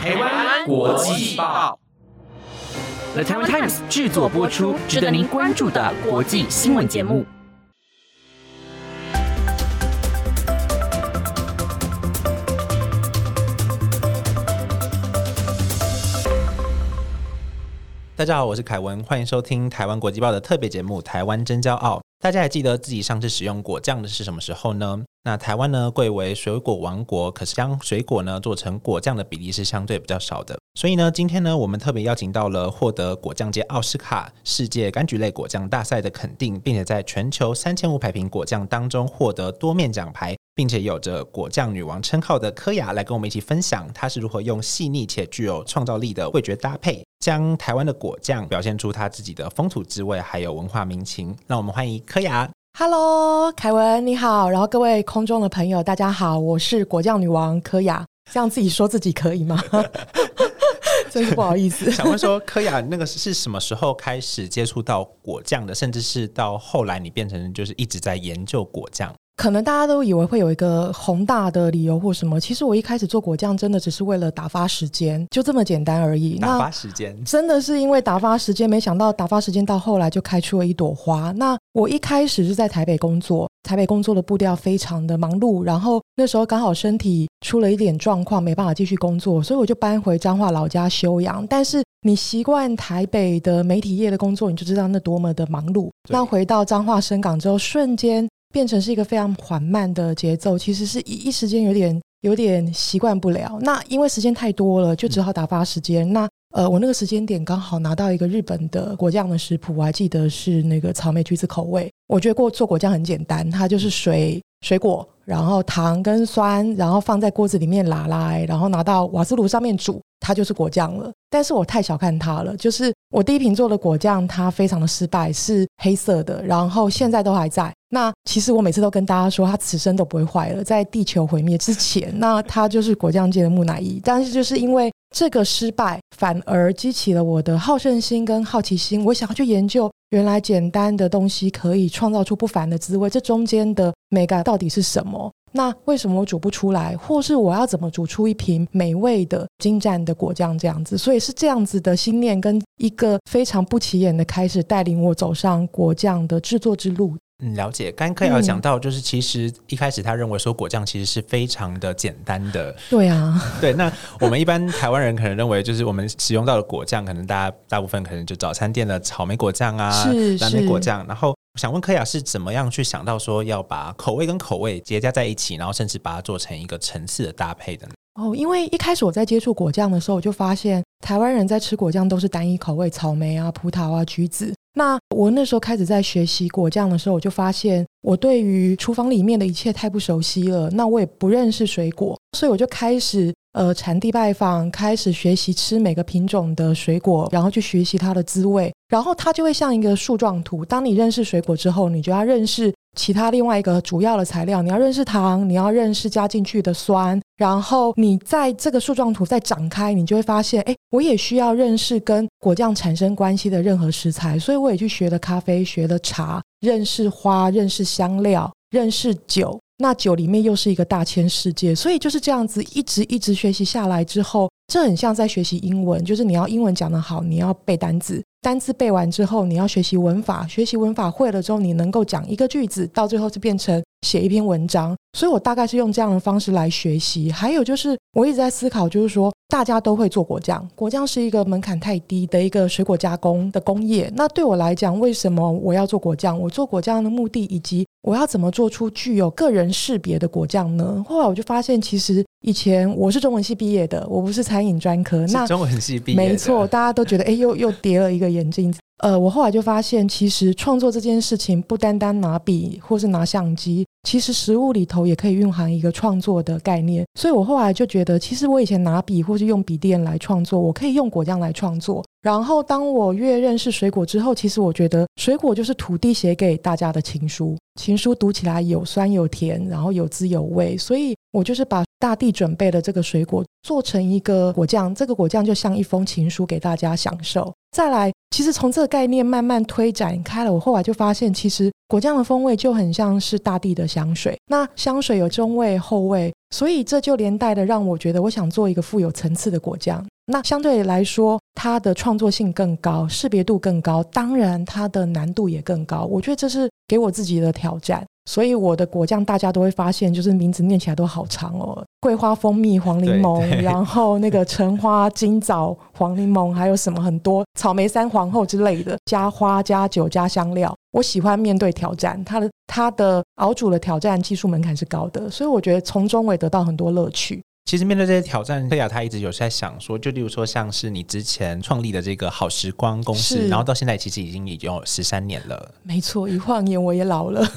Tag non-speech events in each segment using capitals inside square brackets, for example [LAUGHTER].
台湾国际报，The Taiwan Times 制作播出，值得您关注的国际新闻节目。大家好，我是凯文，欢迎收听台湾国际报的特别节目《台湾真骄傲》。大家还记得自己上次使用果酱的是什么时候呢？那台湾呢贵为水果王国，可是将水果呢做成果酱的比例是相对比较少的。所以呢，今天呢我们特别邀请到了获得果酱界奥斯卡世界柑橘类果酱大赛的肯定，并且在全球三千五百瓶果酱当中获得多面奖牌，并且有着果酱女王称号的柯雅来跟我们一起分享，她是如何用细腻且具有创造力的味觉搭配，将台湾的果酱表现出它自己的风土滋味，还有文化民情。让我们欢迎柯雅。Hello，凯文你好，然后各位空中的朋友大家好，我是果酱女王柯雅，这样自己说自己可以吗？[LAUGHS] 真是不好意思。[LAUGHS] 想问说，柯雅那个是什么时候开始接触到果酱的？甚至是到后来你变成就是一直在研究果酱？可能大家都以为会有一个宏大的理由或什么，其实我一开始做果酱真的只是为了打发时间，就这么简单而已。打发时间，真的是因为打发时间，没想到打发时间到后来就开出了一朵花。那我一开始是在台北工作，台北工作的步调非常的忙碌，然后那时候刚好身体出了一点状况，没办法继续工作，所以我就搬回彰化老家休养。但是你习惯台北的媒体业的工作，你就知道那多么的忙碌。那回到彰化深港之后，瞬间。变成是一个非常缓慢的节奏，其实是一一时间有点有点习惯不了。那因为时间太多了，就只好打发时间。那呃，我那个时间点刚好拿到一个日本的果酱的食谱，我还记得是那个草莓橘子口味。我觉得过做果酱很简单，它就是水、水果，然后糖跟酸，然后放在锅子里面拉来，然后拿到瓦斯炉上面煮，它就是果酱了。但是我太小看它了，就是我第一瓶做的果酱，它非常的失败，是黑色的，然后现在都还在。那其实我每次都跟大家说，它此生都不会坏了，在地球毁灭之前，[LAUGHS] 那它就是果酱界的木乃伊。但是就是因为这个失败，反而激起了我的好胜心跟好奇心，我想要去研究原来简单的东西可以创造出不凡的滋味，这中间的美感到底是什么？那为什么我煮不出来，或是我要怎么煮出一瓶美味的精湛的果酱这样子？所以是这样子的心念跟一个非常不起眼的开始，带领我走上果酱的制作之路。嗯，了解。刚刚柯雅讲到，就是其实一开始他认为说果酱其实是非常的简单的。[LAUGHS] 对啊，[LAUGHS] 对。那我们一般台湾人可能认为，就是我们使用到的果酱，可能大家大部分可能就早餐店的草莓果酱啊，是蓝莓果酱。然后想问柯雅是怎么样去想到说要把口味跟口味叠加在一起，然后甚至把它做成一个层次的搭配的呢？哦，因为一开始我在接触果酱的时候，我就发现台湾人在吃果酱都是单一口味，草莓啊、葡萄啊、橘子。那我那时候开始在学习果酱的时候，我就发现我对于厨房里面的一切太不熟悉了。那我也不认识水果，所以我就开始呃产地拜访，开始学习吃每个品种的水果，然后去学习它的滋味。然后它就会像一个树状图。当你认识水果之后，你就要认识其他另外一个主要的材料。你要认识糖，你要认识加进去的酸。然后你在这个树状图再展开，你就会发现，哎，我也需要认识跟果酱产生关系的任何食材。所以我也去学了咖啡，学了茶，认识花，认识香料，认识酒。那酒里面又是一个大千世界。所以就是这样子，一直一直学习下来之后，这很像在学习英文，就是你要英文讲得好，你要背单词。单字背完之后，你要学习文法，学习文法会了之后，你能够讲一个句子，到最后就变成写一篇文章。所以我大概是用这样的方式来学习。还有就是，我一直在思考，就是说大家都会做果酱，果酱是一个门槛太低的一个水果加工的工业。那对我来讲，为什么我要做果酱？我做果酱的目的，以及我要怎么做出具有个人识别的果酱呢？后来我就发现，其实以前我是中文系毕业的，我不是餐饮专科。那中文系毕业，没错，大家都觉得，哎，又又叠了一个眼镜。呃，我后来就发现，其实创作这件事情不单单拿笔或是拿相机，其实食物里头也可以蕴含一个创作的概念。所以我后来就觉得，其实我以前拿笔或是用笔电来创作，我可以用果酱来创作。然后当我越认识水果之后，其实我觉得水果就是土地写给大家的情书，情书读起来有酸有甜，然后有滋有味。所以我就是把大地准备的这个水果做成一个果酱，这个果酱就像一封情书给大家享受。再来，其实从这个概念慢慢推展开了，我后来就发现，其实果酱的风味就很像是大地的香水。那香水有中味、后味，所以这就连带的让我觉得，我想做一个富有层次的果酱。那相对来说，它的创作性更高，识别度更高，当然它的难度也更高。我觉得这是给我自己的挑战。所以我的果酱大家都会发现，就是名字念起来都好长哦，桂花、蜂蜜、黄柠檬，然后那个橙花、金枣、黄柠檬，还有什么很多草莓三皇后之类的，加花、加酒、加香料。我喜欢面对挑战，它的它的熬煮的挑战技术门槛是高的，所以我觉得从中我也得到很多乐趣。其实面对这些挑战，克雅他一直有在想说，就例如说像是你之前创立的这个好时光公司，然后到现在其实已经已经有十三年了。没错，一晃眼我也老了。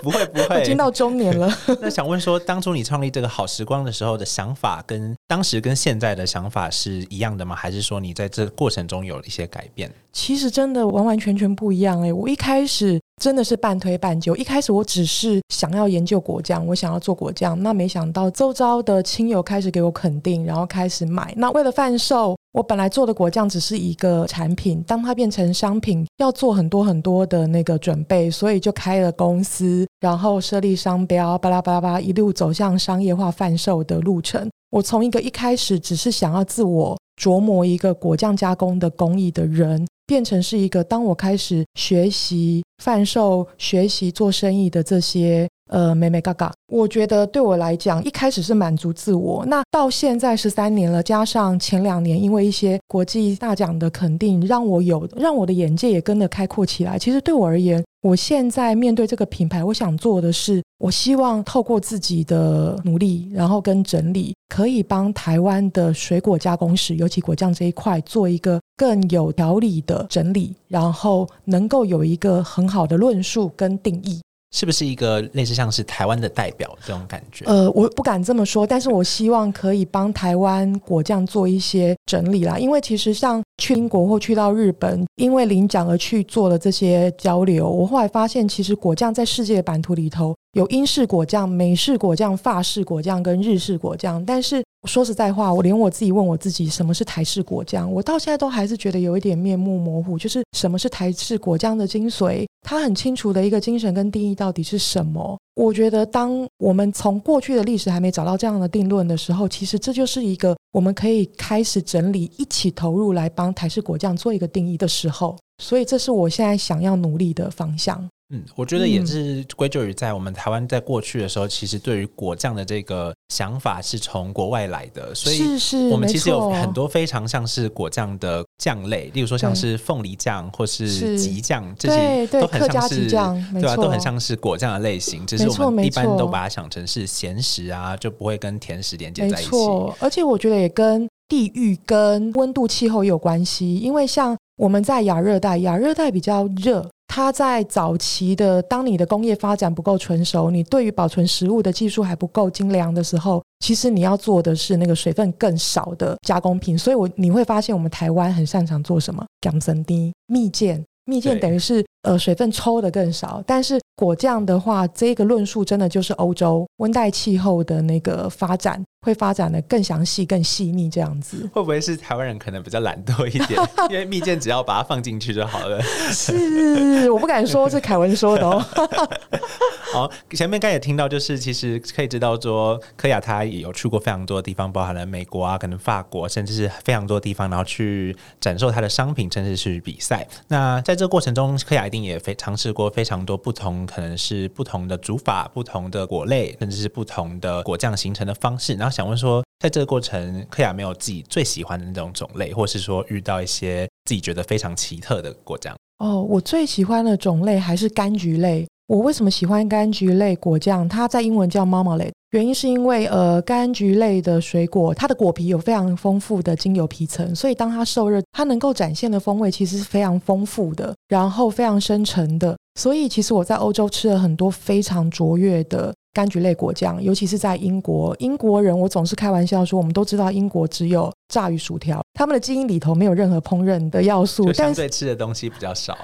不 [LAUGHS] 会不会，已经到中年了。[LAUGHS] 那想问说，当初你创立这个好时光的时候的想法，跟当时跟现在的想法是一样的吗？还是说你在这过程中有了一些改变？其实真的完完全全不一样哎！我一开始真的是半推半就，一开始我只是想要研究果酱，我想要做果酱，那没想到周遭的亲友开始给我肯定，然后开始买。那为了贩售。我本来做的果酱只是一个产品，当它变成商品，要做很多很多的那个准备，所以就开了公司，然后设立商标，巴拉巴拉巴拉，一路走向商业化贩售的路程。我从一个一开始只是想要自我琢磨一个果酱加工的工艺的人，变成是一个当我开始学习贩售、学习做生意的这些。呃，美美嘎嘎，我觉得对我来讲，一开始是满足自我，那到现在十三年了，加上前两年因为一些国际大奖的肯定，让我有让我的眼界也跟着开阔起来。其实对我而言，我现在面对这个品牌，我想做的是，我希望透过自己的努力，然后跟整理，可以帮台湾的水果加工史，尤其果酱这一块，做一个更有条理的整理，然后能够有一个很好的论述跟定义。是不是一个类似像是台湾的代表这种感觉？呃，我不敢这么说，但是我希望可以帮台湾果酱做一些整理啦。因为其实像去英国或去到日本，因为领奖而去做的这些交流，我后来发现，其实果酱在世界版图里头有英式果酱、美式果酱、法式果酱跟日式果酱，但是。说实在话，我连我自己问我自己什么是台式果酱，我到现在都还是觉得有一点面目模糊。就是什么是台式果酱的精髓，它很清楚的一个精神跟定义到底是什么？我觉得，当我们从过去的历史还没找到这样的定论的时候，其实这就是一个我们可以开始整理、一起投入来帮台式果酱做一个定义的时候。所以，这是我现在想要努力的方向。嗯，我觉得也是归咎于在我们台湾在过去的时候，其实对于果酱的这个想法是从国外来的，所以我们其实有很多非常像是果酱的酱类，例如说像是凤梨酱或是吉酱，这些都很像是对吧？都很像是果酱的类型，只是我们一般都把它想成是咸食啊，就不会跟甜食连接在一起。而且我觉得也跟地域跟温度气候有关系，因为像我们在亚热带，亚热带比较热。它在早期的，当你的工业发展不够成熟，你对于保存食物的技术还不够精良的时候，其实你要做的是那个水分更少的加工品。所以，我你会发现，我们台湾很擅长做什么？养生滴蜜饯。蜜饯等于是呃水分抽的更少，但是果酱的话，这个论述真的就是欧洲温带气候的那个发展会发展的更详细、更细腻这样子。会不会是台湾人可能比较懒惰一点？[LAUGHS] 因为蜜饯只要把它放进去就好了。[LAUGHS] 是，我不敢说，是凯文说的哦。好，前面刚也听到，就是其实可以知道说，科雅他也有去过非常多的地方，包含了美国啊，可能法国，甚至是非常多地方，然后去展售他的商品，甚至是比赛。那在这个过程中，科雅一定也非尝试过非常多不同，可能是不同的煮法、不同的果类，甚至是不同的果酱形成的方式。然后想问说，在这个过程，科雅没有自己最喜欢的那种种类，或是说遇到一些自己觉得非常奇特的果酱？哦，我最喜欢的种类还是柑橘类。我为什么喜欢柑橘类果酱？它在英文叫 Marmalade，原因是因为呃，柑橘类的水果，它的果皮有非常丰富的精油皮层，所以当它受热，它能够展现的风味其实是非常丰富的，然后非常深沉的。所以其实我在欧洲吃了很多非常卓越的。柑橘类果酱，尤其是在英国，英国人我总是开玩笑说，我们都知道英国只有炸鱼薯条，他们的基因里头没有任何烹饪的要素，相对吃的东西比较少。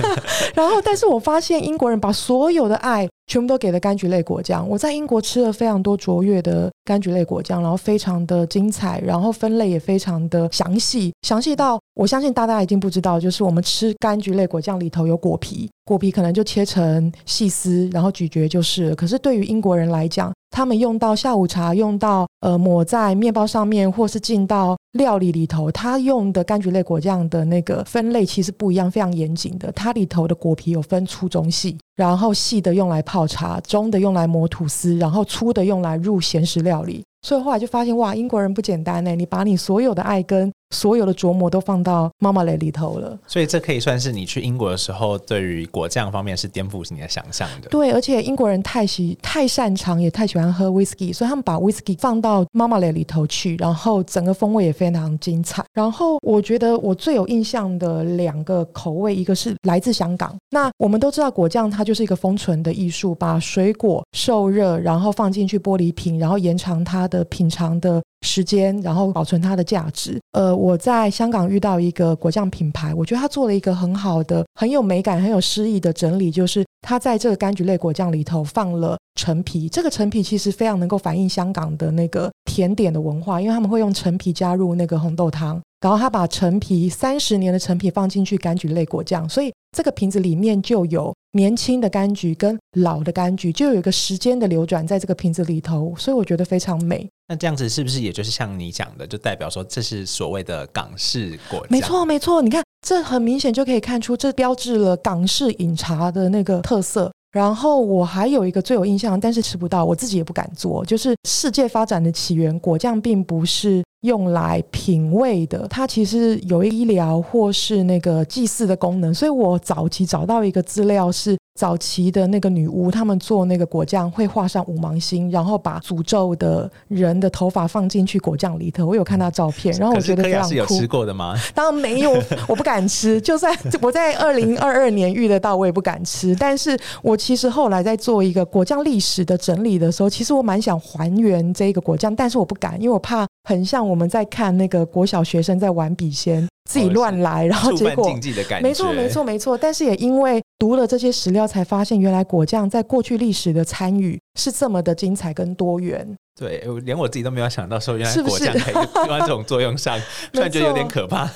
[LAUGHS] 然后，但是我发现英国人把所有的爱全部都给了柑橘类果酱。我在英国吃了非常多卓越的柑橘类果酱，然后非常的精彩，然后分类也非常的详细，详细到我相信大家已经不知道，就是我们吃柑橘类果酱里头有果皮，果皮可能就切成细丝，然后咀嚼就是了。可是对于英国人来讲，他们用到下午茶，用到呃抹在面包上面，或是进到料理里头，他用的柑橘类果酱的那个分类其实不一样，非常严谨的。它里头的果皮有分粗、中、细，然后细的用来泡茶，中的用来磨吐司，然后粗的用来入咸食料理。所以后来就发现，哇，英国人不简单呢！你把你所有的爱跟所有的琢磨都放到妈妈雷里头了。所以这可以算是你去英国的时候，对于果酱方面是颠覆你的想象的。对，而且英国人太喜太擅长，也太喜欢喝 whisky，所以他们把 whisky 放到妈妈雷里头去，然后整个风味也非常精彩。然后我觉得我最有印象的两个口味，一个是来自香港。那我们都知道果酱它就是一个封存的艺术，把水果受热，然后放进去玻璃瓶，然后延长它的。的品尝的时间，然后保存它的价值。呃，我在香港遇到一个果酱品牌，我觉得它做了一个很好的、很有美感、很有诗意的整理，就是它在这个柑橘类果酱里头放了陈皮。这个陈皮其实非常能够反映香港的那个甜点的文化，因为他们会用陈皮加入那个红豆汤，然后他把陈皮三十年的陈皮放进去柑橘类果酱，所以这个瓶子里面就有。年轻的柑橘跟老的柑橘就有一个时间的流转在这个瓶子里头，所以我觉得非常美。那这样子是不是也就是像你讲的，就代表说这是所谓的港式果酱？没错，没错。你看，这很明显就可以看出，这标志了港式饮茶的那个特色。然后我还有一个最有印象，但是吃不到，我自己也不敢做，就是世界发展的起源，果酱并不是。用来品味的，它其实有医疗或是那个祭祀的功能，所以我早期找到一个资料是。早期的那个女巫，他们做那个果酱会画上五芒星，然后把诅咒的人的头发放进去果酱里头。我有看到照片，然后我觉得非常酷。是有吃过的吗？当然没有，[LAUGHS] 我不敢吃。就算我在二零二二年遇得到，我也不敢吃。但是我其实后来在做一个果酱历史的整理的时候，其实我蛮想还原这个果酱，但是我不敢，因为我怕很像我们在看那个国小学生在玩笔仙。自己乱来，然后 [LAUGHS] 结果没错没错没错，但是也因为读了这些史料，才发现原来果酱在过去历史的参与是这么的精彩跟多元。对，连我自己都没有想到说，原来果酱可以用在这种作用上，[LAUGHS] 突然觉得有点可怕。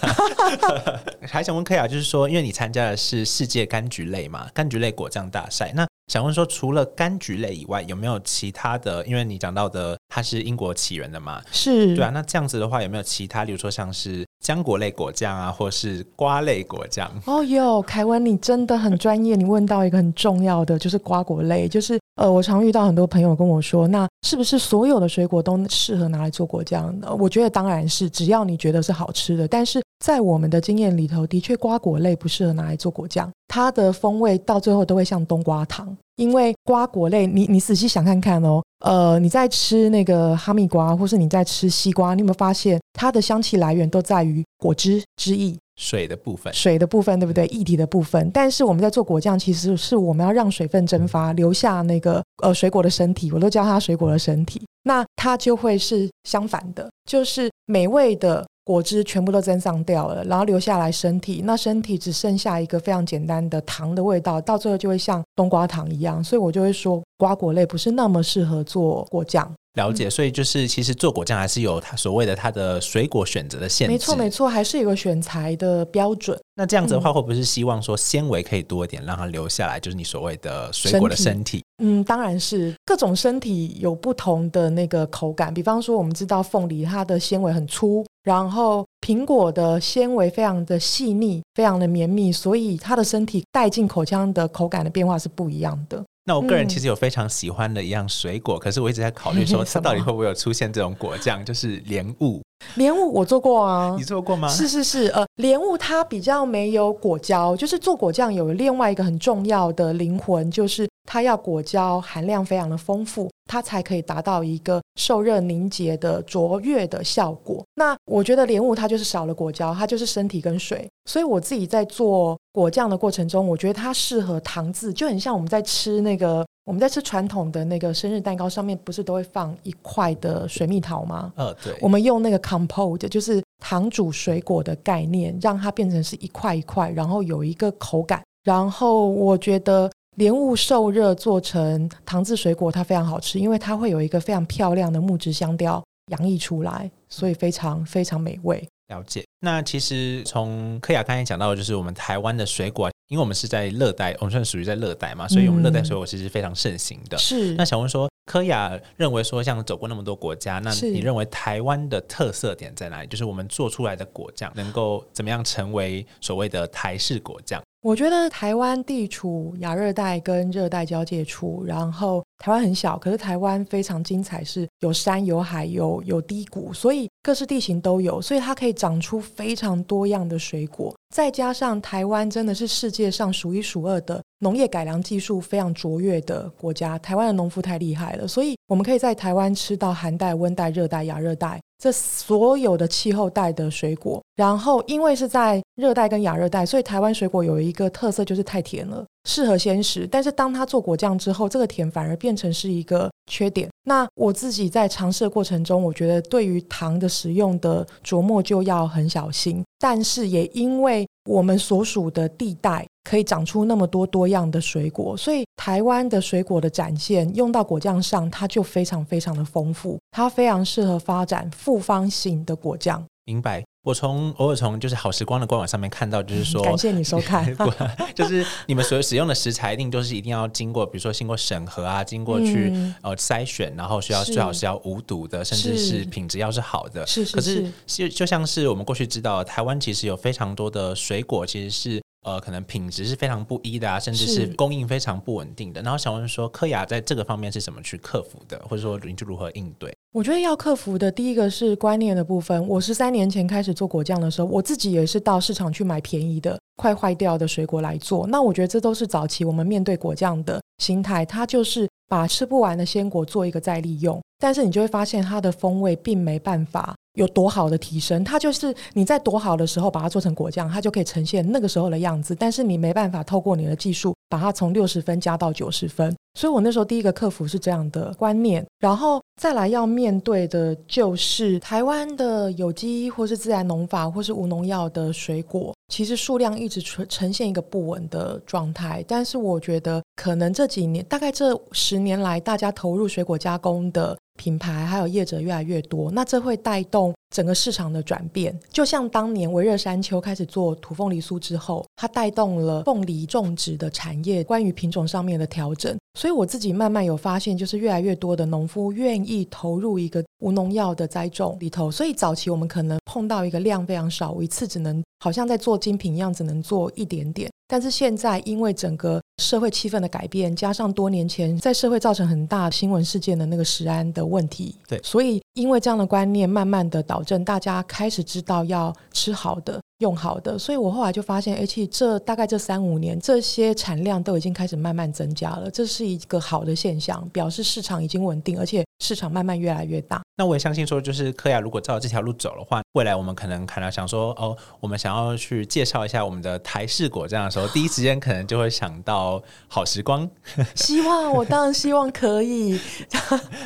[LAUGHS] 还想问柯雅，就是说，因为你参加的是世界柑橘类嘛，柑橘类果酱大赛，那想问说，除了柑橘类以外，有没有其他的？因为你讲到的它是英国起源的嘛，是对啊。那这样子的话，有没有其他，比如说像是？浆果类果酱啊，或是瓜类果酱。哦哟，凯文，你真的很专业。你问到一个很重要的，就是瓜果类。就是呃，我常遇到很多朋友跟我说，那是不是所有的水果都适合拿来做果酱呢？我觉得当然是，只要你觉得是好吃的。但是在我们的经验里头，的确瓜果类不适合拿来做果酱，它的风味到最后都会像冬瓜糖。因为瓜果类，你你仔细想看看哦，呃，你在吃那个哈密瓜，或是你在吃西瓜，你有没有发现它的香气来源都在于果汁汁液、水的部分、水的部分，对不对？液体的部分。但是我们在做果酱，其实是我们要让水分蒸发，留下那个呃水果的身体，我都叫它水果的身体，那它就会是相反的，就是美味的。果汁全部都蒸上掉了，然后留下来身体，那身体只剩下一个非常简单的糖的味道，到最后就会像冬瓜糖一样，所以我就会说瓜果类不是那么适合做果酱。了解，所以就是其实做果酱还是有它所谓的它的水果选择的限制。没错，没错，还是有个选材的标准。那这样子的话，会不会是希望说纤维可以多一点，让它留下来，就是你所谓的水果的身体？嗯，当然是各种身体有不同的那个口感。比方说，我们知道凤梨它的纤维很粗，然后苹果的纤维非常的细腻，非常的绵密，所以它的身体带进口腔的口感的变化是不一样的。那我个人其实有非常喜欢的一样水果，可是我一直在考虑说，[LAUGHS] 它到底会不会有出现这种果酱，就是莲雾。莲雾我做过啊，你做过吗？是是是，呃，莲雾它比较没有果胶，就是做果酱有另外一个很重要的灵魂，就是它要果胶含量非常的丰富，它才可以达到一个受热凝结的卓越的效果。那我觉得莲雾它就是少了果胶，它就是身体跟水，所以我自己在做果酱的过程中，我觉得它适合糖渍，就很像我们在吃那个。我们在吃传统的那个生日蛋糕，上面不是都会放一块的水蜜桃吗？呃，对。我们用那个 compote，就是糖煮水果的概念，让它变成是一块一块，然后有一个口感。然后我觉得莲雾受热做成糖制水果，它非常好吃，因为它会有一个非常漂亮的木质香调洋溢出来，所以非常非常美味。了解。那其实从科雅刚才讲到，的就是我们台湾的水果，因为我们是在热带，我们算属于在热带嘛，所以我们热带水果其实非常盛行的。是。那想问说，科雅认为说，像走过那么多国家，那你认为台湾的特色点在哪里？就是我们做出来的果酱能够怎么样成为所谓的台式果酱？我觉得台湾地处亚热带跟热带交界处，然后台湾很小，可是台湾非常精彩，是有山有海有有低谷，所以各式地形都有，所以它可以长出非常多样的水果。再加上台湾真的是世界上数一数二的农业改良技术非常卓越的国家，台湾的农夫太厉害了，所以我们可以在台湾吃到寒带、温带、热带、亚热带。这所有的气候带的水果，然后因为是在热带跟亚热带，所以台湾水果有一个特色就是太甜了，适合鲜食。但是当它做果酱之后，这个甜反而变成是一个缺点。那我自己在尝试的过程中，我觉得对于糖的使用的琢磨就要很小心。但是也因为我们所属的地带。可以长出那么多多样的水果，所以台湾的水果的展现用到果酱上，它就非常非常的丰富，它非常适合发展复方型的果酱。明白。我从偶尔从就是好时光的官网上面看到，就是说，感谢你收看，[LAUGHS] 就是你们所使用的食材一定都是一定要经过，比如说经过审核啊，经过去呃筛选，然后需要最好是要无毒的，甚至是品质要是好的。是是是。可是就就像是我们过去知道，台湾其实有非常多的水果，其实是。呃，可能品质是非常不一的啊，甚至是供应非常不稳定的。然后想问说，科雅在这个方面是怎么去克服的，或者说你就如何应对？我觉得要克服的第一个是观念的部分。我十三年前开始做果酱的时候，我自己也是到市场去买便宜的、快坏掉的水果来做。那我觉得这都是早期我们面对果酱的心态，它就是把吃不完的鲜果做一个再利用。但是你就会发现它的风味并没办法。有多好的提升，它就是你在多好的时候把它做成果酱，它就可以呈现那个时候的样子。但是你没办法透过你的技术把它从六十分加到九十分。所以我那时候第一个克服是这样的观念，然后再来要面对的就是台湾的有机或是自然农法或是无农药的水果，其实数量一直呈呈现一个不稳的状态。但是我觉得可能这几年，大概这十年来，大家投入水果加工的。品牌还有业者越来越多，那这会带动整个市场的转变。就像当年维热山丘开始做土凤梨酥之后，它带动了凤梨种植的产业关于品种上面的调整。所以我自己慢慢有发现，就是越来越多的农夫愿意投入一个无农药的栽种里头。所以早期我们可能碰到一个量非常少，一次只能好像在做精品一样，只能做一点点。但是现在，因为整个社会气氛的改变，加上多年前在社会造成很大新闻事件的那个食安的问题，对，所以因为这样的观念慢慢的导正，大家开始知道要吃好的。用好的，所以我后来就发现，而且这大概这三五年，这些产量都已经开始慢慢增加了，这是一个好的现象，表示市场已经稳定，而且市场慢慢越来越大。那我也相信说，就是科雅如果照这条路走的话，未来我们可能可能想说，哦，我们想要去介绍一下我们的台式果酱的时候，第一时间可能就会想到好时光。[LAUGHS] 希望我当然希望可以。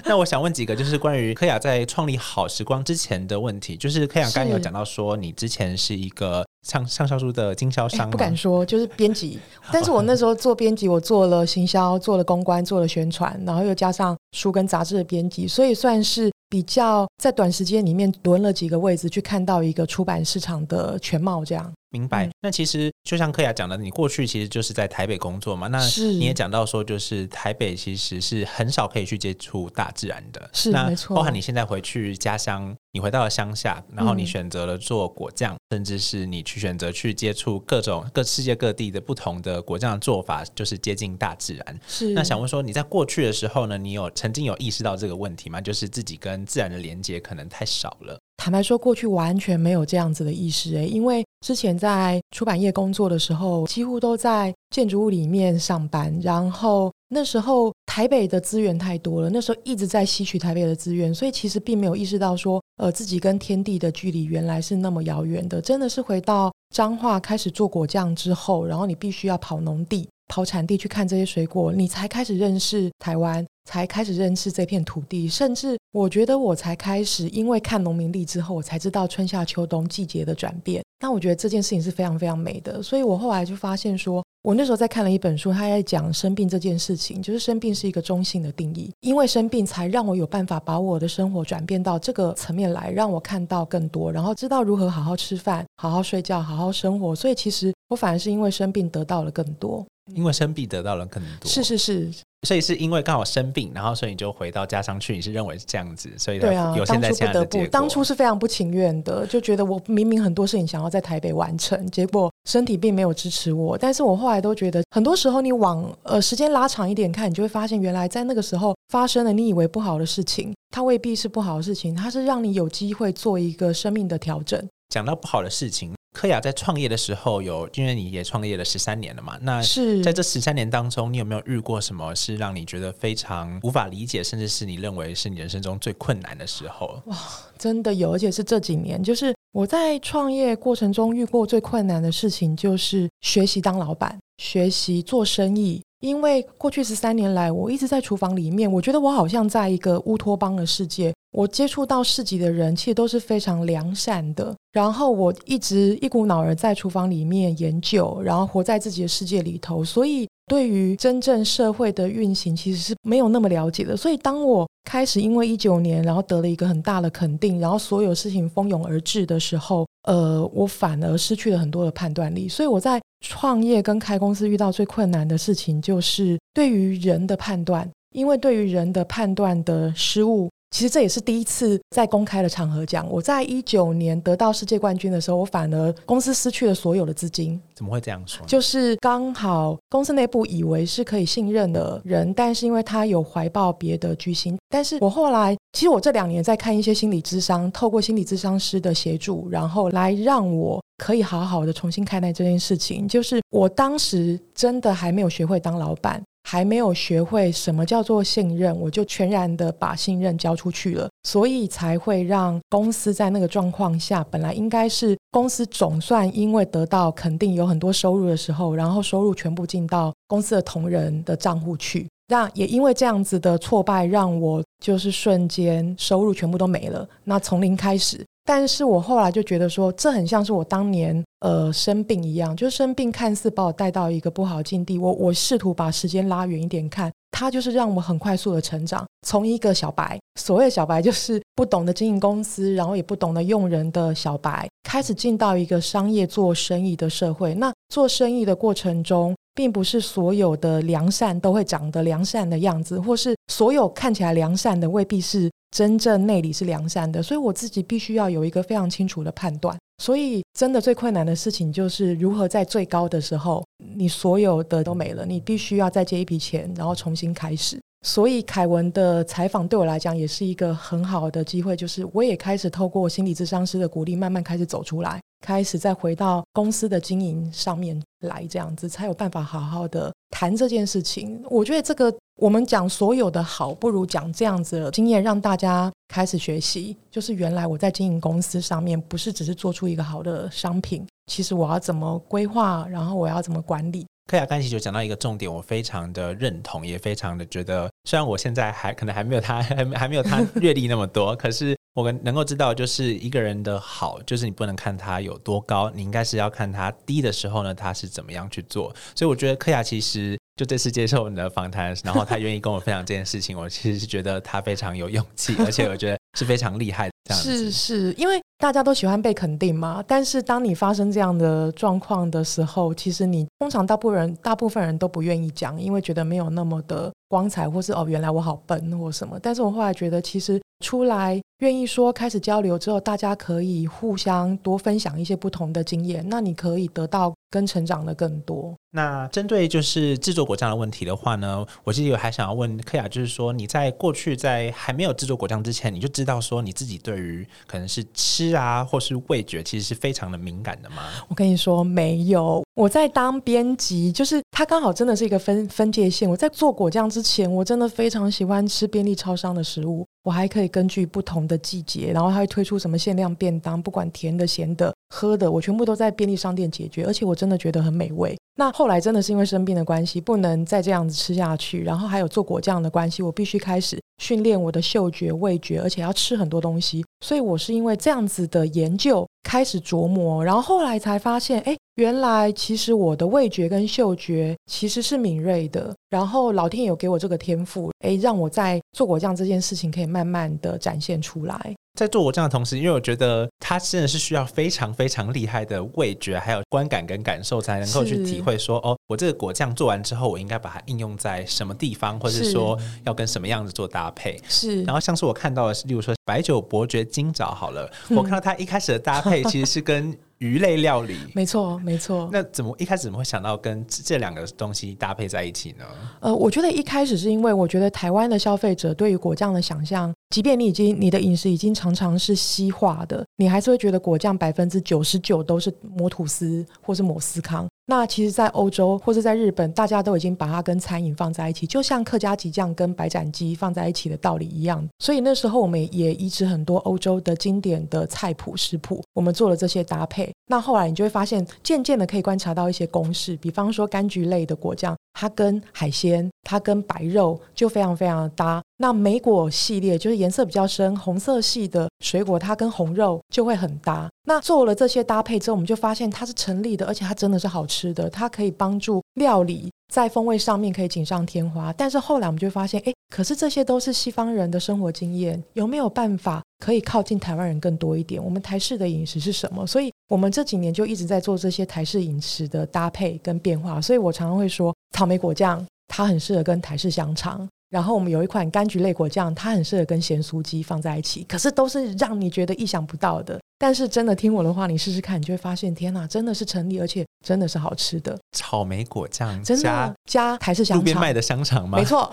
那我想问几个，就是关于科雅在创立好时光之前的问题，就是科雅刚刚有讲到说，你之前是一个。个畅畅销书的经销商，不敢说，就是编辑。但是我那时候做编辑，我做了行销，做了公关，做了宣传，然后又加上书跟杂志的编辑，所以算是比较在短时间里面轮了几个位置，去看到一个出版市场的全貌，这样。明白。那其实就像柯雅讲的，你过去其实就是在台北工作嘛。那你也讲到说，就是台北其实是很少可以去接触大自然的。是，没错。包含你现在回去家乡，你回到了乡下，然后你选择了做果酱，甚至是你去选择去接触各种各世界各地的不同的果酱的做法，就是接近大自然。是。那想问说，你在过去的时候呢，你有曾经有意识到这个问题吗？就是自己跟自然的连接可能太少了。坦白说，过去完全没有这样子的意识诶，因为之前在出版业工作的时候，几乎都在建筑物里面上班，然后那时候台北的资源太多了，那时候一直在吸取台北的资源，所以其实并没有意识到说，呃，自己跟天地的距离原来是那么遥远的。真的是回到彰化开始做果酱之后，然后你必须要跑农地、跑产地去看这些水果，你才开始认识台湾。才开始认识这片土地，甚至我觉得我才开始，因为看农民历之后，我才知道春夏秋冬季节的转变。那我觉得这件事情是非常非常美的，所以我后来就发现说，我那时候在看了一本书，他在讲生病这件事情，就是生病是一个中性的定义，因为生病才让我有办法把我的生活转变到这个层面来，让我看到更多，然后知道如何好好吃饭、好好睡觉、好好生活。所以其实我反而是因为生病得到了更多，因为生病得到了更多。是是是。所以是因为刚好生病，然后所以你就回到家乡去。你是认为是这样子，所以对啊，有现在这样的不，当初是非常不情愿的，就觉得我明明很多事情想要在台北完成，结果身体并没有支持我。但是我后来都觉得，很多时候你往呃时间拉长一点看，你就会发现，原来在那个时候发生了你以为不好的事情，它未必是不好的事情，它是让你有机会做一个生命的调整。讲到不好的事情。柯雅在创业的时候，有因为你也创业了十三年了嘛？那是在这十三年当中，你有没有遇过什么是让你觉得非常无法理解，甚至是你认为是你人生中最困难的时候？哇，真的有，而且是这几年，就是我在创业过程中遇过最困难的事情，就是学习当老板，学习做生意。因为过去十三年来，我一直在厨房里面，我觉得我好像在一个乌托邦的世界。我接触到市集的人，其实都是非常良善的。然后我一直一股脑儿在厨房里面研究，然后活在自己的世界里头，所以对于真正社会的运行，其实是没有那么了解的。所以当我开始因为一九年，然后得了一个很大的肯定，然后所有事情蜂拥而至的时候，呃，我反而失去了很多的判断力。所以我在创业跟开公司遇到最困难的事情，就是对于人的判断，因为对于人的判断的失误。其实这也是第一次在公开的场合讲。我在一九年得到世界冠军的时候，我反而公司失去了所有的资金。怎么会这样说？就是刚好公司内部以为是可以信任的人，但是因为他有怀抱别的居心。但是我后来，其实我这两年在看一些心理智商，透过心理智商师的协助，然后来让我可以好好的重新看待这件事情。就是我当时真的还没有学会当老板。还没有学会什么叫做信任，我就全然的把信任交出去了，所以才会让公司在那个状况下，本来应该是公司总算因为得到肯定有很多收入的时候，然后收入全部进到公司的同仁的账户去，那也因为这样子的挫败，让我就是瞬间收入全部都没了，那从零开始。但是我后来就觉得说，这很像是我当年呃生病一样，就是生病看似把我带到一个不好境地，我我试图把时间拉远一点看，它就是让我很快速的成长，从一个小白，所谓小白就是不懂得经营公司，然后也不懂得用人的小白，开始进到一个商业做生意的社会。那做生意的过程中，并不是所有的良善都会长得良善的样子，或是所有看起来良善的未必是。真正内里是良善的，所以我自己必须要有一个非常清楚的判断。所以，真的最困难的事情就是如何在最高的时候，你所有的都没了，你必须要再借一笔钱，然后重新开始。所以，凯文的采访对我来讲也是一个很好的机会，就是我也开始透过心理咨商师的鼓励，慢慢开始走出来。开始再回到公司的经营上面来，这样子才有办法好好的谈这件事情。我觉得这个我们讲所有的好，不如讲这样子的经验，让大家开始学习。就是原来我在经营公司上面，不是只是做出一个好的商品，其实我要怎么规划，然后我要怎么管理。柯雅刚其实讲到一个重点，我非常的认同，也非常的觉得，虽然我现在还可能还没有他，还还没有他阅历那么多，可是。我们能够知道，就是一个人的好，就是你不能看他有多高，你应该是要看他低的时候呢，他是怎么样去做。所以我觉得柯雅其实就这次接受你的访谈，然后他愿意跟我分享这件事情，我其实是觉得他非常有勇气，而且我觉得是非常厉害。这样子是是，因为大家都喜欢被肯定嘛。但是当你发生这样的状况的时候，其实你通常大部分人大部分人都不愿意讲，因为觉得没有那么的光彩，或是哦原来我好笨或什么。但是我后来觉得，其实出来。愿意说开始交流之后，大家可以互相多分享一些不同的经验，那你可以得到跟成长的更多。那针对就是制作果酱的问题的话呢，我其实还想要问柯雅，就是说你在过去在还没有制作果酱之前，你就知道说你自己对于可能是吃啊或是味觉其实是非常的敏感的吗？我跟你说没有，我在当编辑，就是它刚好真的是一个分分界线。我在做果酱之前，我真的非常喜欢吃便利超商的食物。我还可以根据不同的季节，然后它会推出什么限量便当，不管甜的、咸的、喝的，我全部都在便利商店解决，而且我真的觉得很美味。那后来真的是因为生病的关系，不能再这样子吃下去，然后还有做果酱的关系，我必须开始训练我的嗅觉、味觉，而且要吃很多东西。所以我是因为这样子的研究，开始琢磨，然后后来才发现，哎，原来其实我的味觉跟嗅觉其实是敏锐的，然后老天有给我这个天赋，哎，让我在做果酱这件事情可以慢慢的展现出来。在做果酱的同时，因为我觉得它真的是需要非常非常厉害的味觉，还有观感跟感受，才能够去体会说，哦，我这个果酱做完之后，我应该把它应用在什么地方，或者是说要跟什么样子做搭配。是。然后像是我看到的是，例如说白酒伯爵金枣，好了，我看到它一开始的搭配其实是跟。鱼类料理，没错，没错。那怎么一开始怎么会想到跟这两个东西搭配在一起呢？呃，我觉得一开始是因为我觉得台湾的消费者对于果酱的想象，即便你已经你的饮食已经常常是西化的，你还是会觉得果酱百分之九十九都是抹吐司或是抹司康。那其实，在欧洲或者在日本，大家都已经把它跟餐饮放在一起，就像客家吉酱跟白斩鸡放在一起的道理一样。所以那时候我们也移植很多欧洲的经典的菜谱食谱，我们做了这些搭配。那后来你就会发现，渐渐的可以观察到一些公式，比方说柑橘类的果酱，它跟海鲜、它跟白肉就非常非常的搭。那莓果系列就是颜色比较深、红色系的水果，它跟红肉就会很搭。那做了这些搭配之后，我们就发现它是成立的，而且它真的是好吃的，它可以帮助料理在风味上面可以锦上添花。但是后来我们就发现，哎，可是这些都是西方人的生活经验，有没有办法可以靠近台湾人更多一点？我们台式的饮食是什么？所以我们这几年就一直在做这些台式饮食的搭配跟变化。所以我常常会说，草莓果酱它很适合跟台式香肠。然后我们有一款柑橘类果酱，它很适合跟咸酥鸡放在一起，可是都是让你觉得意想不到的。但是真的听我的话，你试试看，你就会发现，天哪，真的是成立，而且真的是好吃的草莓果酱，真的加台式香肠，路边卖的香肠吗？没错，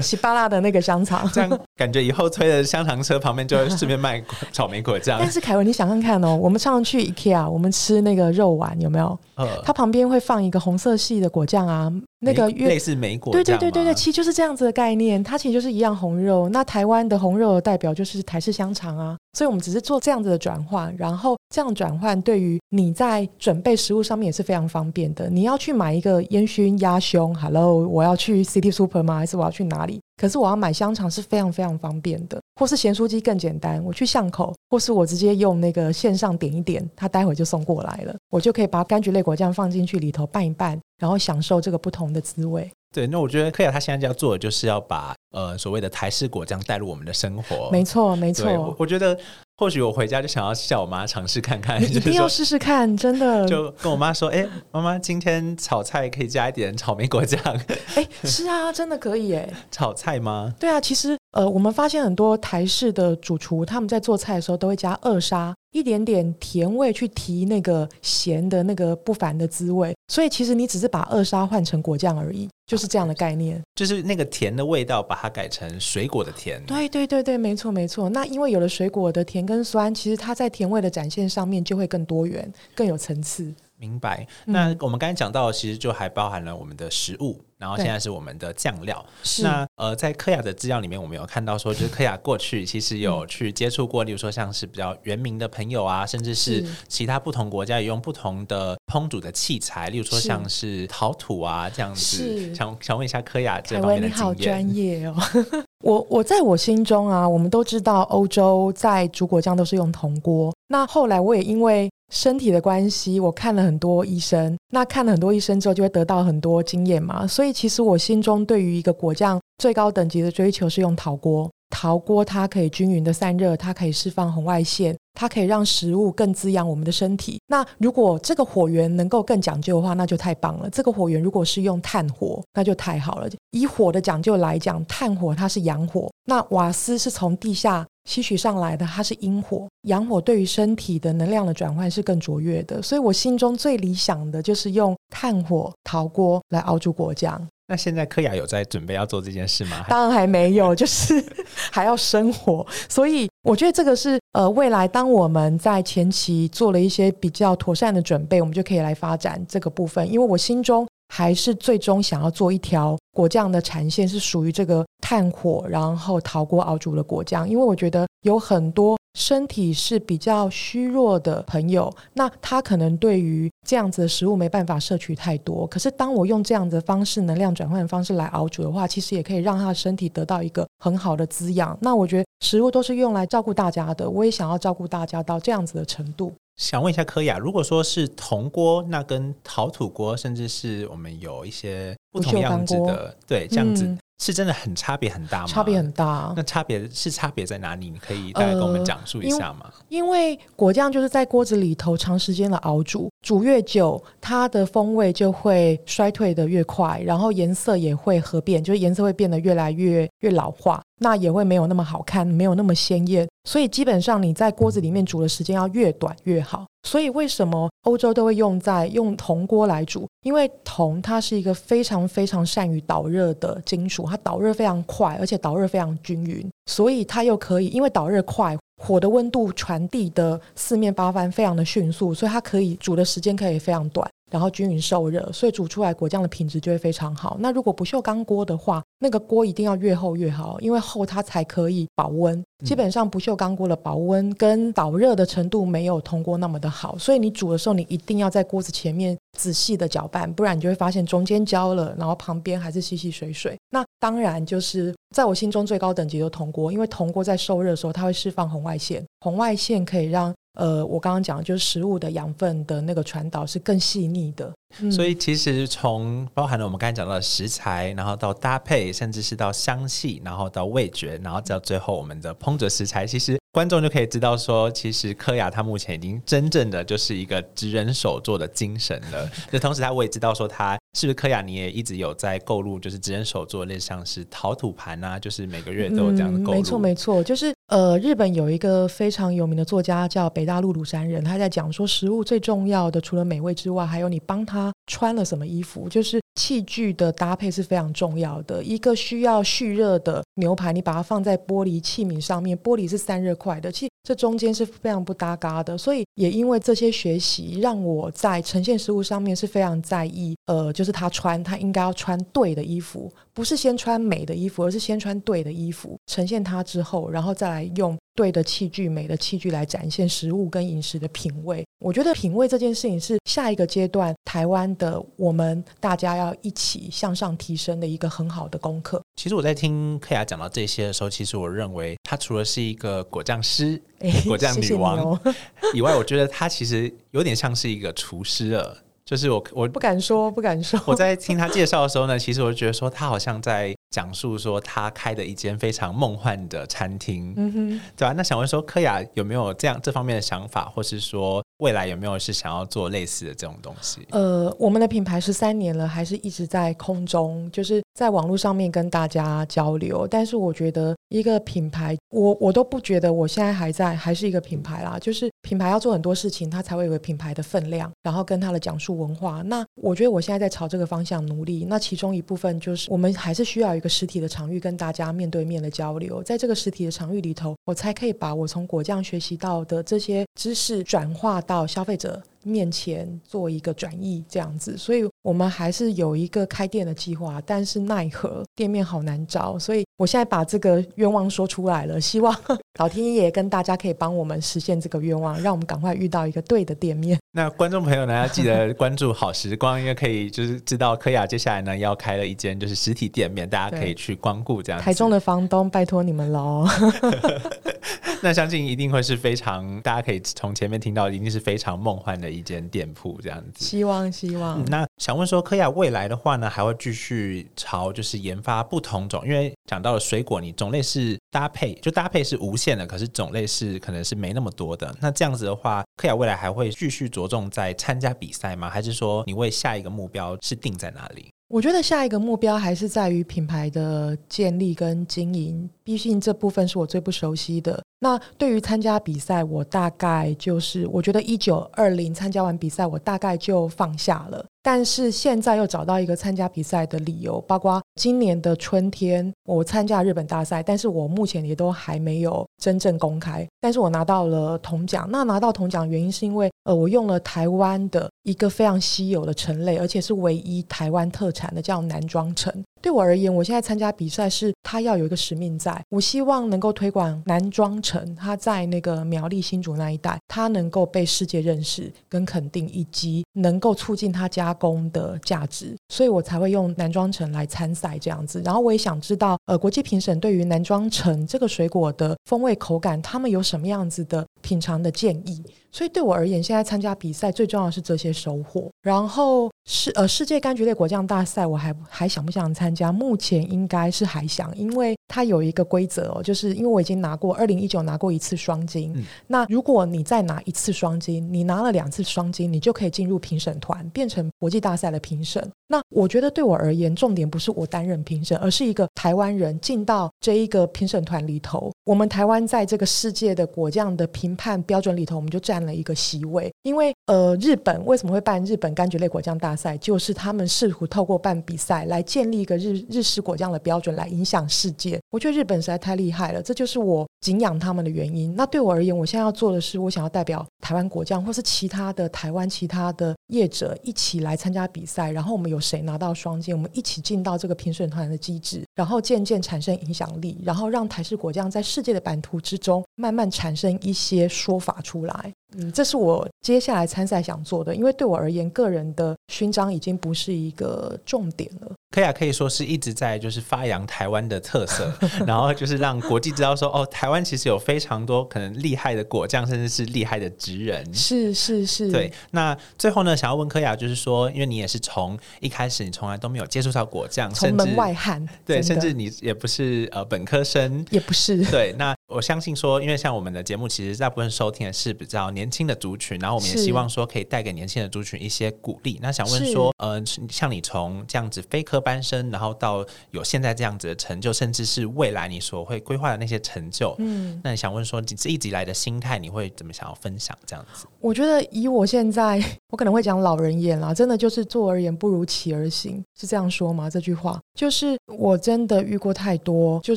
稀巴拉的那个香肠，这样感觉以后推的香肠车旁边就会顺便卖草莓果酱。但是凯文，你想看看哦，我们上去 IKEA，我们吃那个肉丸有没有？呃，它旁边会放一个红色系的果酱啊，那个类似莓果，对对对对对，其实就是这样子的概念，它其实就是一样红肉。那台湾的红肉的代表就是台式香肠啊。所以，我们只是做这样子的转换，然后这样转换对于你在准备食物上面也是非常方便的。你要去买一个烟熏鸭胸，Hello，我要去 City Super 吗？还是我要去哪里？可是我要买香肠是非常非常方便的，或是咸酥鸡更简单，我去巷口，或是我直接用那个线上点一点，他待会就送过来了，我就可以把柑橘类果酱放进去里头拌一拌，然后享受这个不同的滋味。对，那我觉得克雅他现在要做的就是要把呃所谓的台式果酱带入我们的生活。没错，没错。我觉得或许我回家就想要叫我妈尝试看看，一定要试试看，真的。[LAUGHS] 就跟我妈说，哎，妈妈今天炒菜可以加一点草莓果酱。[LAUGHS] 哎，是啊，真的可以哎。炒菜吗？对啊，其实呃，我们发现很多台式的主厨他们在做菜的时候都会加二砂。一点点甜味去提那个咸的那个不凡的滋味，所以其实你只是把二砂换成果酱而已，就是这样的概念，就是那个甜的味道把它改成水果的甜。对对对对，没错没错。那因为有了水果的甜跟酸，其实它在甜味的展现上面就会更多元、更有层次。明白。那我们刚才讲到，其实就还包含了我们的食物。然后现在是我们的酱料。那呃，在科雅的资料里面，我们有看到说，就是科雅过去其实有去接触过，例如说像是比较原名的朋友啊，甚至是其他不同国家也用不同的烹煮的器材，例如说像是陶土啊这样子。想想问一下科雅这方面的经验。好专业哦！[LAUGHS] 我我在我心中啊，我们都知道欧洲在煮果酱都是用铜锅。那后来我也因为身体的关系，我看了很多医生。那看了很多医生之后，就会得到很多经验嘛。所以其实我心中对于一个果酱最高等级的追求是用陶锅。陶锅它可以均匀的散热，它可以释放红外线，它可以让食物更滋养我们的身体。那如果这个火源能够更讲究的话，那就太棒了。这个火源如果是用炭火，那就太好了。以火的讲究来讲，炭火它是阳火，那瓦斯是从地下。吸取上来的，它是阴火，阳火对于身体的能量的转换是更卓越的，所以我心中最理想的就是用炭火陶锅来熬煮果酱。那现在科雅有在准备要做这件事吗？当然还没有，[LAUGHS] 就是 [LAUGHS] 还要生火，所以我觉得这个是呃未来当我们在前期做了一些比较妥善的准备，我们就可以来发展这个部分，因为我心中。还是最终想要做一条果酱的产线，是属于这个炭火，然后陶锅熬煮的果酱。因为我觉得有很多身体是比较虚弱的朋友，那他可能对于这样子的食物没办法摄取太多。可是当我用这样子的方式，能量转换的方式来熬煮的话，其实也可以让他的身体得到一个很好的滋养。那我觉得食物都是用来照顾大家的，我也想要照顾大家到这样子的程度。想问一下柯雅，如果说是铜锅，那跟陶土锅，甚至是我们有一些不同样子的，对，这样子是真的很差别很大吗？差别很大。那差别是差别在哪里？你可以大概跟我们讲述一下吗？因为果酱就是在锅子里头长时间的熬煮，煮越久，它的风味就会衰退的越快，然后颜色也会合变，就是颜色会变得越来越越老化。那也会没有那么好看，没有那么鲜艳，所以基本上你在锅子里面煮的时间要越短越好。所以为什么欧洲都会用在用铜锅来煮？因为铜它是一个非常非常善于导热的金属，它导热非常快，而且导热非常均匀，所以它又可以因为导热快，火的温度传递的四面八方非常的迅速，所以它可以煮的时间可以非常短。然后均匀受热，所以煮出来果酱的品质就会非常好。那如果不锈钢锅的话，那个锅一定要越厚越好，因为厚它才可以保温。基本上不锈钢锅的保温跟导热的程度没有铜锅那么的好，所以你煮的时候你一定要在锅子前面仔细的搅拌，不然你就会发现中间焦了，然后旁边还是稀稀水水。那当然就是在我心中最高等级的铜锅，因为铜锅在受热的时候它会释放红外线，红外线可以让。呃，我刚刚讲就是食物的养分的那个传导是更细腻的，所以其实从包含了我们刚才讲到的食材，然后到搭配，甚至是到香气，然后到味觉，然后到最后我们的烹煮食材，其实。观众就可以知道说，其实柯雅他目前已经真正的就是一个职人手做的精神了。[LAUGHS] 那同时，他我也知道说，他是不是柯雅，你也一直有在购入，就是职人手做，类似像是陶土盘啊，就是每个月都有这样的购入。没错，没错，就是呃，日本有一个非常有名的作家叫北大陆鲁山人，他在讲说，食物最重要的除了美味之外，还有你帮他穿了什么衣服，就是器具的搭配是非常重要的。一个需要蓄热的牛排，你把它放在玻璃器皿上面，玻璃是散热。快的，其实这中间是非常不搭嘎的，所以也因为这些学习，让我在呈现食物上面是非常在意。呃，就是他穿，他应该要穿对的衣服，不是先穿美的衣服，而是先穿对的衣服，呈现它之后，然后再用。对的器具，美的器具来展现食物跟饮食的品味。我觉得品味这件事情是下一个阶段台湾的我们大家要一起向上提升的一个很好的功课。其实我在听克雅讲到这些的时候，其实我认为他除了是一个果酱师、[LAUGHS] 果酱女王 [LAUGHS] 以外，我觉得他其实有点像是一个厨师了。就是我我不敢说，不敢说。我在听他介绍的时候呢，其实我就觉得说他好像在。讲述说他开的一间非常梦幻的餐厅，嗯哼，对吧？那想问说柯雅有没有这样这方面的想法，或是说未来有没有是想要做类似的这种东西？呃，我们的品牌十三年了，还是一直在空中，就是在网络上面跟大家交流。但是我觉得一个品牌，我我都不觉得我现在还在还是一个品牌啦。就是品牌要做很多事情，它才会有个品牌的分量，然后跟它的讲述文化。那我觉得我现在在朝这个方向努力。那其中一部分就是我们还是需要一实体的场域跟大家面对面的交流，在这个实体的场域里头，我才可以把我从果酱学习到的这些知识转化到消费者。面前做一个转移这样子，所以我们还是有一个开店的计划，但是奈何店面好难找，所以我现在把这个愿望说出来了，希望 [LAUGHS] 老天爷跟大家可以帮我们实现这个愿望，让我们赶快遇到一个对的店面。[LAUGHS] 那观众朋友呢，要记得关注好时光，因为可以就是知道科雅接下来呢要开了一间就是实体店面，大家可以去光顾这样。台中的房东，拜托你们喽。[LAUGHS] 那相信一定会是非常，大家可以从前面听到，一定是非常梦幻的一间店铺这样子。希望希望。那想问说，科亚未来的话呢，还会继续朝就是研发不同种，因为讲到了水果，你种类是搭配，就搭配是无限的，可是种类是可能是没那么多的。那这样子的话，科亚未来还会继续着重在参加比赛吗？还是说你为下一个目标是定在哪里？我觉得下一个目标还是在于品牌的建立跟经营，毕竟这部分是我最不熟悉的。那对于参加比赛，我大概就是，我觉得一九二零参加完比赛，我大概就放下了。但是现在又找到一个参加比赛的理由，包括今年的春天我参加日本大赛，但是我目前也都还没有真正公开。但是我拿到了铜奖，那拿到铜奖原因是因为，呃，我用了台湾的一个非常稀有的橙类，而且是唯一台湾特产的，叫南庄橙。对我而言，我现在参加比赛是它要有一个使命，在我希望能够推广男装城，它在那个苗栗新竹那一带，它能够被世界认识跟肯定，以及能够促进它加工的价值，所以我才会用男装橙来参赛这样子。然后我也想知道，呃，国际评审对于男装橙这个水果的风味口感，他们有什么样子的品尝的建议。所以对我而言，现在参加比赛最重要的是这些收获。然后世呃世界柑橘类果酱大赛，我还还想不想参加？目前应该是还想，因为它有一个规则哦，就是因为我已经拿过二零一九拿过一次双金，那如果你再拿一次双金，你拿了两次双金，你就可以进入评审团，变成国际大赛的评审。那我觉得对我而言，重点不是我担任评审，而是一个台湾人进到这一个评审团里头。我们台湾在这个世界的果酱的评判标准里头，我们就占了一个席位。因为呃，日本为什么会办日本柑橘类果酱大赛？就是他们试图透过办比赛来建立一个日日式果酱的标准，来影响世界。我觉得日本实在太厉害了，这就是我敬仰他们的原因。那对我而言，我现在要做的是，我想要代表台湾果酱，或是其他的台湾其他的业者一起来参加比赛。然后我们有谁拿到双金，我们一起进到这个评审团的机制，然后渐渐产生影响力，然后让台式果酱在。世界的版图之中，慢慢产生一些说法出来。嗯，这是我接下来参赛想做的，因为对我而言，个人的勋章已经不是一个重点了。可以啊，可以说是一直在就是发扬台湾的特色，[LAUGHS] 然后就是让国际知道说，哦，台湾其实有非常多可能厉害的果酱，甚至是厉害的职人。是是是，对。那最后呢，想要问柯雅，就是说，因为你也是从一开始你从来都没有接触到果酱，从门外汉，对，甚至你也不是呃本科生，也不是。对，那我相信说，因为像我们的节目，其实大部分收听的是比较年轻的族群，然后我们也希望说可以带给年轻的族群一些鼓励。那想问说，呃，像你从这样子非科班生，然后到有现在这样子的成就，甚至是未来你所会规划的那些成就，嗯，那你想问说，你这一直以来的心态，你会怎么想要分享这样子？我觉得以我现在，我可能会讲老人言啦，真的就是坐而言不如起而行，是这样说吗？这句话就是我真的遇过太多，就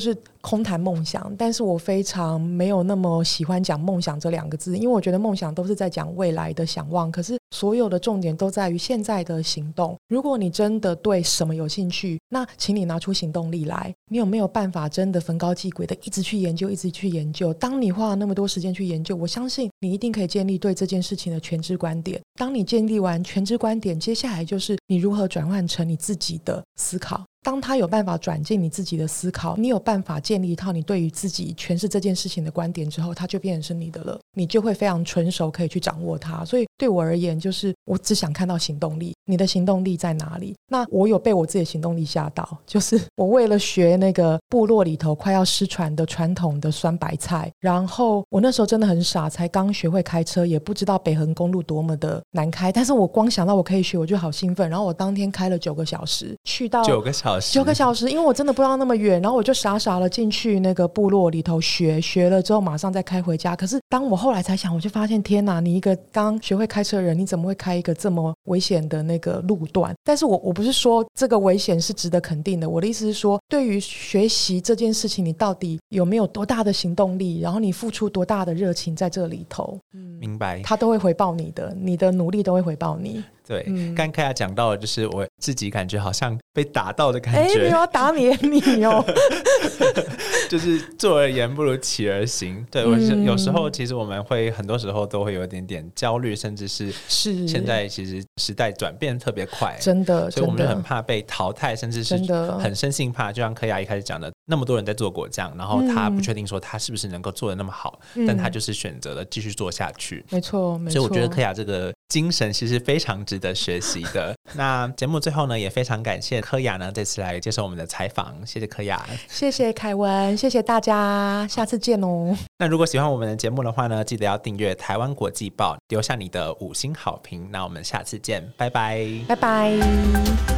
是空谈梦想，但是我非常没有那么喜欢讲梦想这两个字，因为我觉得梦想都是在讲未来的想望，可是所有的重点都在于现在的行动。如果你真的对什么有兴趣，那请你拿出行动力来。你有没有办法真的逢高继轨的一直去研究，一直去研究？当你花了那么多时间去研究，我相信你一定可以建立对这件事情的全知观点。当你建立完全知观点，接下来就是你如何转换成你自己的思考。当他有办法转进你自己的思考，你有办法建立一套你对于自己诠释这件事情的观点之后，他就变成是你的了，你就会非常纯熟，可以去掌握它。所以对我而言，就是我只想看到行动力，你的行动力在哪里？那我有被我自己的行动力吓到，就是 [LAUGHS] 我为了学那个部落里头快要失传的传统的酸白菜，然后我那时候真的很傻，才刚学会开车，也不知道北横公路多么的难开，但是我光想到我可以学，我就好兴奋。然后我当天开了九个小时，去到九个小时。九个小时，因为我真的不知道那么远，然后我就傻傻的进去那个部落里头学，学了之后马上再开回家。可是当我后来才想，我就发现，天哪！你一个刚学会开车的人，你怎么会开一个这么危险的那个路段？但是我我不是说这个危险是值得肯定的，我的意思是说，对于学习这件事情，你到底有没有多大的行动力？然后你付出多大的热情在这里头？嗯，明白。他都会回报你的，你的努力都会回报你。[LAUGHS] 对，刚凯亚讲到的就是我自己感觉好像被打到的感觉。哎，你要打你 [LAUGHS] 你哦，[LAUGHS] 就是坐而言不如起而行。对我是有时候其实我们会很多时候都会有一点点焦虑，甚至是是现在其实时代转变特别快，真的，所以我们就很怕被淘汰，甚至是很生性怕。就像柯雅一开始讲的，那么多人在做果酱，然后他不确定说他是不是能够做的那么好，但他就是选择了继续做下去。没错，没错。所以我觉得柯雅这个。精神其实非常值得学习的。[LAUGHS] 那节目最后呢，也非常感谢柯雅呢这次来接受我们的采访，谢谢柯雅，谢谢凯文，谢谢大家，下次见哦。那如果喜欢我们的节目的话呢，记得要订阅台湾国际报，留下你的五星好评。那我们下次见，拜拜，拜拜。